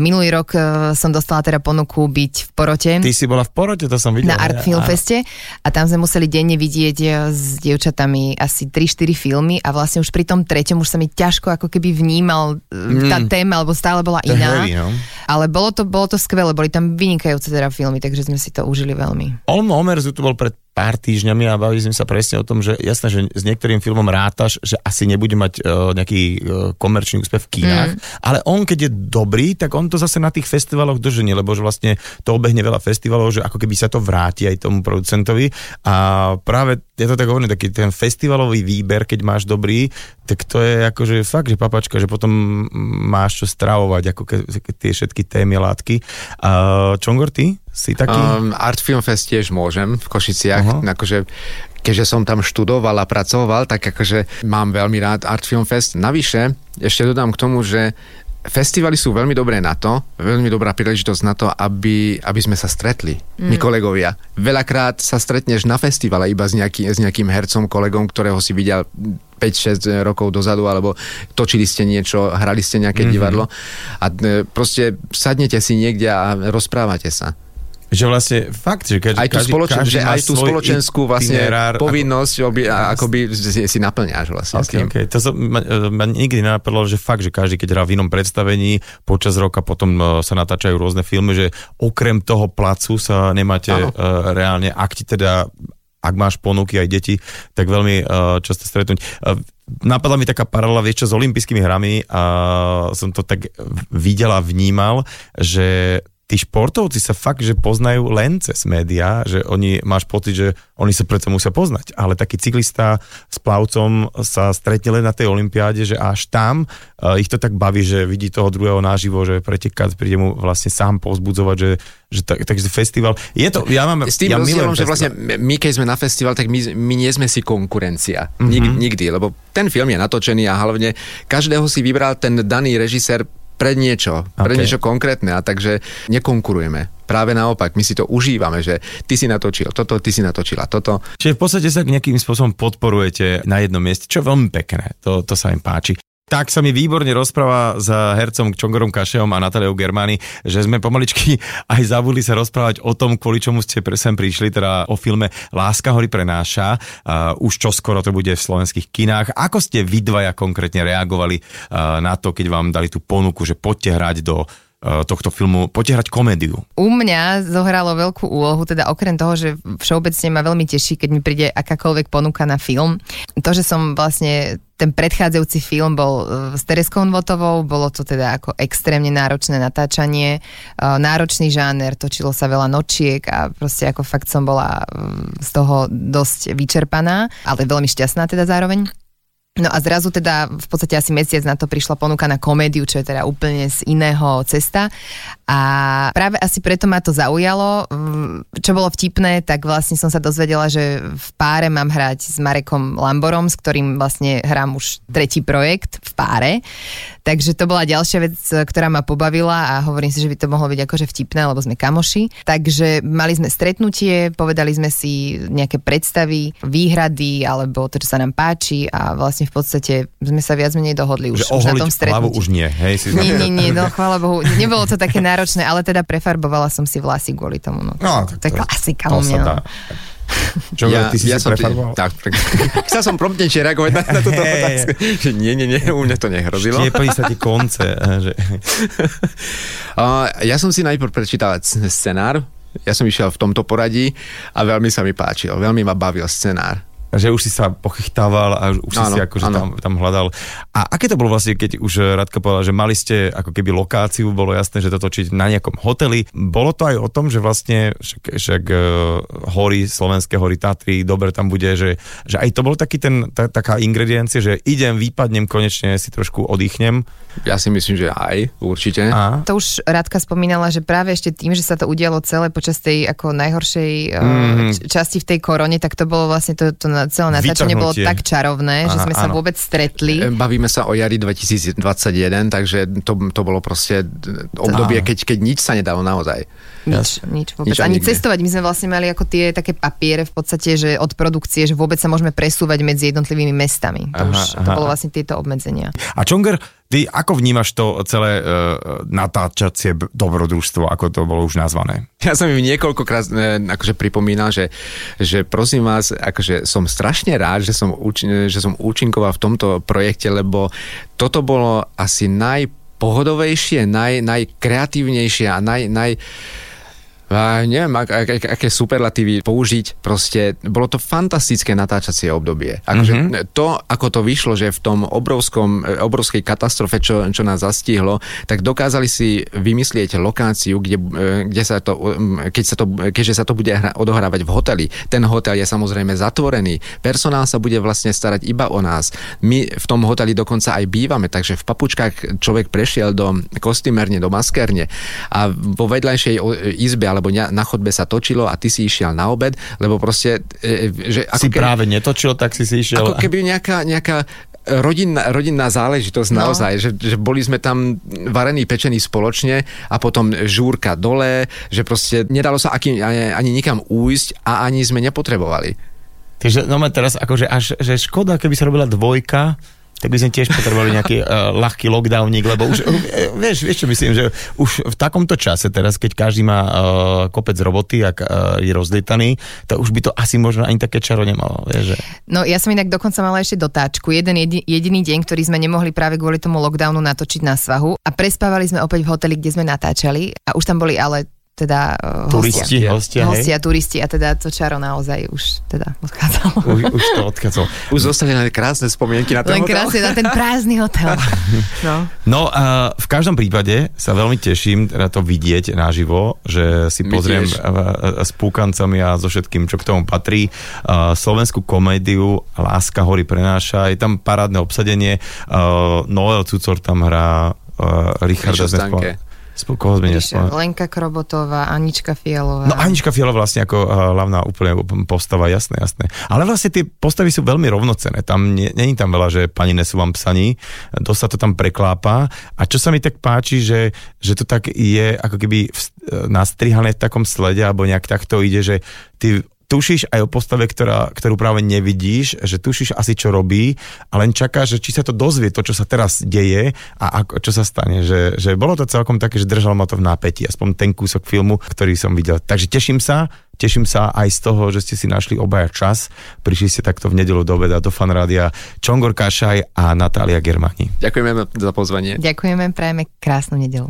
minulý rok som dostala teda ponuku byť v porote Ty si bola v porote, to som videl. na Art? Film Áno. Feste a tam sme museli denne vidieť eh, s dievčatami asi 3-4 filmy a vlastne už pri tom treťom už sa mi ťažko ako keby vnímal mm. tá téma, lebo stále bola To iná. heavy, no. Ale bolo to, bolo to skvelé, boli tam vynikajúce teda filmy, takže sme si to užili veľmi. On Omerzu tu bol pred pár týždňami a bavili sme sa presne o tom, že jasné, že s niektorým filmom rátaš, že asi nebude mať uh, nejaký uh, komerčný úspech v kinách, mm. ale on keď je dobrý, tak on to zase na tých festivaloch drženie, lebo že vlastne to obehne veľa festivalov, že ako keby sa to vráti aj tomu producentovi a práve ja to tak hovorím, taký ten festivalový výber, keď máš dobrý, tak to je akože fakt, že papačka, že potom máš čo stravovať, ako ke, ke, tie všetky témy a látky. Uh, Čongor, ty si taký? Um, Art Film Fest tiež môžem v Košiciach. Aha. Akože, keďže som tam študoval a pracoval, tak akože mám veľmi rád Art Film Fest. Navyše, ešte dodám k tomu, že Festivaly sú veľmi dobré na to, veľmi dobrá príležitosť na to, aby, aby sme sa stretli, mm. my kolegovia. Veľakrát sa stretneš na festivale iba s, nejaký, s nejakým hercom, kolegom, ktorého si videl 5-6 rokov dozadu, alebo točili ste niečo, hrali ste nejaké mm-hmm. divadlo a e, proste sadnete si niekde a rozprávate sa. Že vlastne fakt, že každý, aj tú, spoločen- každý že aj tú spoločenskú vlastne itinerár, povinnosť ako, oby, akoby si, naplňaš vlastne okay, s tým. Okay. To sa ma, ma nikdy nenapadlo, že fakt, že každý, keď hrá v inom predstavení, počas roka potom uh, sa natáčajú rôzne filmy, že okrem toho placu sa nemáte uh, reálne, ak ti teda ak máš ponuky aj deti, tak veľmi uh, často stretnúť. Uh, napadla mi taká paralela, vieš čo, s olympijskými hrami a som to tak videl a vnímal, že tí športovci sa fakt, že poznajú len cez médiá, že oni, máš pocit, že oni sa predsa musia poznať, ale taký cyklista s plavcom sa stretne len na tej olympiáde, že až tam uh, ich to tak baví, že vidí toho druhého náživo, že preteká, príde mu vlastne sám povzbudzovať, že, že tak, takže festival. Je to, ja mám, S tým ja rozdielom, že vlastne my, keď sme na festival, tak my, my nie sme si konkurencia. Mm-hmm. Nik, nikdy, lebo ten film je natočený a hlavne každého si vybral ten daný režisér pre niečo, pre okay. niečo konkrétne a takže nekonkurujeme. Práve naopak, my si to užívame, že ty si natočil toto, ty si natočila toto. Čiže v podstate sa nejakým spôsobom podporujete na jednom mieste, čo je veľmi pekné, to, to sa im páči. Tak sa mi výborne rozpráva s hercom Čongorom Kašeom a Nataliou Germani, že sme pomaličky aj zabudli sa rozprávať o tom, kvôli čomu ste sem prišli, teda o filme Láska hory prenáša. Už čoskoro to bude v slovenských kinách. Ako ste vy dvaja konkrétne reagovali na to, keď vám dali tú ponuku, že poďte hrať do tohto filmu potiahrať komédiu? U mňa zohralo veľkú úlohu, teda okrem toho, že všeobecne ma veľmi teší, keď mi príde akákoľvek ponuka na film. To, že som vlastne ten predchádzajúci film bol eh, s Tereskou Votovou, bolo to teda ako extrémne náročné natáčanie, eh, náročný žáner, točilo sa veľa nočiek a proste ako fakt som bola z toho dosť vyčerpaná, ale veľmi šťastná teda zároveň. No a zrazu teda v podstate asi mesiac na to prišla ponuka na komédiu, čo je teda úplne z iného cesta. A práve asi preto ma to zaujalo. Čo bolo vtipné, tak vlastne som sa dozvedela, že v páre mám hrať s Marekom Lamborom, s ktorým vlastne hrám už tretí projekt v páre. Takže to bola ďalšia vec, ktorá ma pobavila a hovorím si, že by to mohlo byť akože vtipné, lebo sme kamoši. Takže mali sme stretnutie, povedali sme si nejaké predstavy, výhrady alebo to, čo sa nám páči a vlastne v podstate sme sa viac menej dohodli už, už na tom stretnutí. už nie, hej? Si nie, nie, nie, no chvála Bohu. Nebolo to také náročné, ale teda prefarbovala som si vlasy kvôli tomu. No, no tak to je klasika u mňa. No. Čo, ja, ty si ja si som prefarboval? Tak, pre... chcel som promptnejšie reagovať na, na túto otázku. Že nie, nie, nie, u mňa to nehrozilo. Štiepali sa ti konce. Že... uh, ja som si najprv prečítal scenár, ja som išiel v tomto poradí a veľmi sa mi páčil, veľmi ma bavil scenár že už si sa pochytával a už ano, si akože tam, tam hľadal. A aké to bolo vlastne, keď už Radka povedala, že mali ste ako keby lokáciu, bolo jasné, že to točiť na nejakom hoteli. Bolo to aj o tom, že vlastne však, však uh, hory, slovenské hory Tatry, dobre tam bude, že, že aj to bol taký ten, ta, taká ingrediencia, že idem, vypadnem, konečne si trošku oddychnem. Ja si myslím, že aj, určite. A? To už Radka spomínala, že práve ešte tým, že sa to udialo celé počas tej ako najhoršej mm. časti v tej korone, tak to bolo vlastne to, to celé natáčanie bolo tak čarovné, Aha, že sme áno. sa vôbec stretli. E, bavíme sa o jari 2021, takže to, to bolo proste obdobie, keď, keď nič sa nedalo naozaj. Nič, nič vôbec. Nič ani, cestovať. My sme vlastne mali ako tie také papiere v podstate, že od produkcie, že vôbec sa môžeme presúvať medzi jednotlivými mestami. To, aha, už, aha. to bolo vlastne tieto obmedzenia. A Čonger, ty ako vnímaš to celé uh, natáčacie dobrodružstvo, ako to bolo už nazvané? Ja som im niekoľkokrát uh, akože pripomínal, že, že prosím vás, akože som strašne rád, že som, účin, že som účinkoval v tomto projekte, lebo toto bolo asi najpohodovejšie, naj, najkreatívnejšie a naj, naj a neviem, ak, ak, ak, aké superlatívy použiť, proste bolo to fantastické natáčacie obdobie. Akože mm-hmm. To, ako to vyšlo, že v tom obrovskom, obrovskej katastrofe, čo, čo nás zastihlo, tak dokázali si vymyslieť lokáciu, kde, e, kde sa to, keď sa to, keďže sa to bude hra, odohrávať v hoteli. Ten hotel je samozrejme zatvorený. Personál sa bude vlastne starať iba o nás. My v tom hoteli dokonca aj bývame, takže v papučkách človek prešiel do kostýmerne, do maskerne a vo vedľajšej izbe alebo na chodbe sa točilo a ty si išiel na obed, lebo proste... E, že ako si keby, práve netočil, tak si si išiel... Ako keby nejaká, nejaká rodinná, rodinná záležitosť no. naozaj, že, že boli sme tam varení, pečení spoločne a potom žúrka dole, že proste nedalo sa aký, ani, ani nikam újsť a ani sme nepotrebovali. Takže no teraz akože až že škoda, keby sa robila dvojka, tak by sme tiež potrebovali nejaký uh, ľahký lockdowník, lebo už, uh, vieš, vieš čo myslím, že už v takomto čase teraz, keď každý má uh, kopec roboty, ak uh, je rozlietaný, tak už by to asi možno ani také čaro nemalo, vieš, že... No ja som inak dokonca mala ešte dotáčku. Jeden jedi, jediný deň, ktorý sme nemohli práve kvôli tomu lockdownu natočiť na svahu a prespávali sme opäť v hoteli, kde sme natáčali a už tam boli ale teda uh, turisti, hostia, hostia, hostia turisti a teda to čaro naozaj už teda odchádzalo. Už, už to odchádzalo. Už zostali len krásne spomienky na ten len hotel. krásne na ten prázdny hotel. No, no a v každom prípade sa veľmi teším teda to vidieť naživo, že si pozriem s púkancami a so všetkým, čo k tomu patrí. Uh, slovenskú komédiu Láska hory prenáša, je tam parádne obsadenie. Uh, Noel Cucor tam hrá, uh, Richard Stanke. Koho sme Lenka Krobotová, Anička Fialová. No Anička Fialová vlastne ako uh, hlavná úplne postava, jasné, jasné. Ale vlastne tie postavy sú veľmi rovnocené. Tam není tam veľa, že pani nesú vám psaní, dosť sa to tam preklápa. A čo sa mi tak páči, že, že to tak je ako keby v, nastrihané v takom slede, alebo nejak takto ide, že ty tušíš aj o postave, ktorá, ktorú práve nevidíš, že tušíš asi, čo robí a len čakáš, že či sa to dozvie, to, čo sa teraz deje a ako, čo sa stane. Že, že bolo to celkom také, že držalo ma to v nápetí, aspoň ten kúsok filmu, ktorý som videl. Takže teším sa, teším sa aj z toho, že ste si našli obaja čas. Prišli ste takto v nedelu do obeda do fanrádia Čongor Kašaj a Natália Germani. Ďakujeme za pozvanie. Ďakujeme, prajeme krásnu nedelu.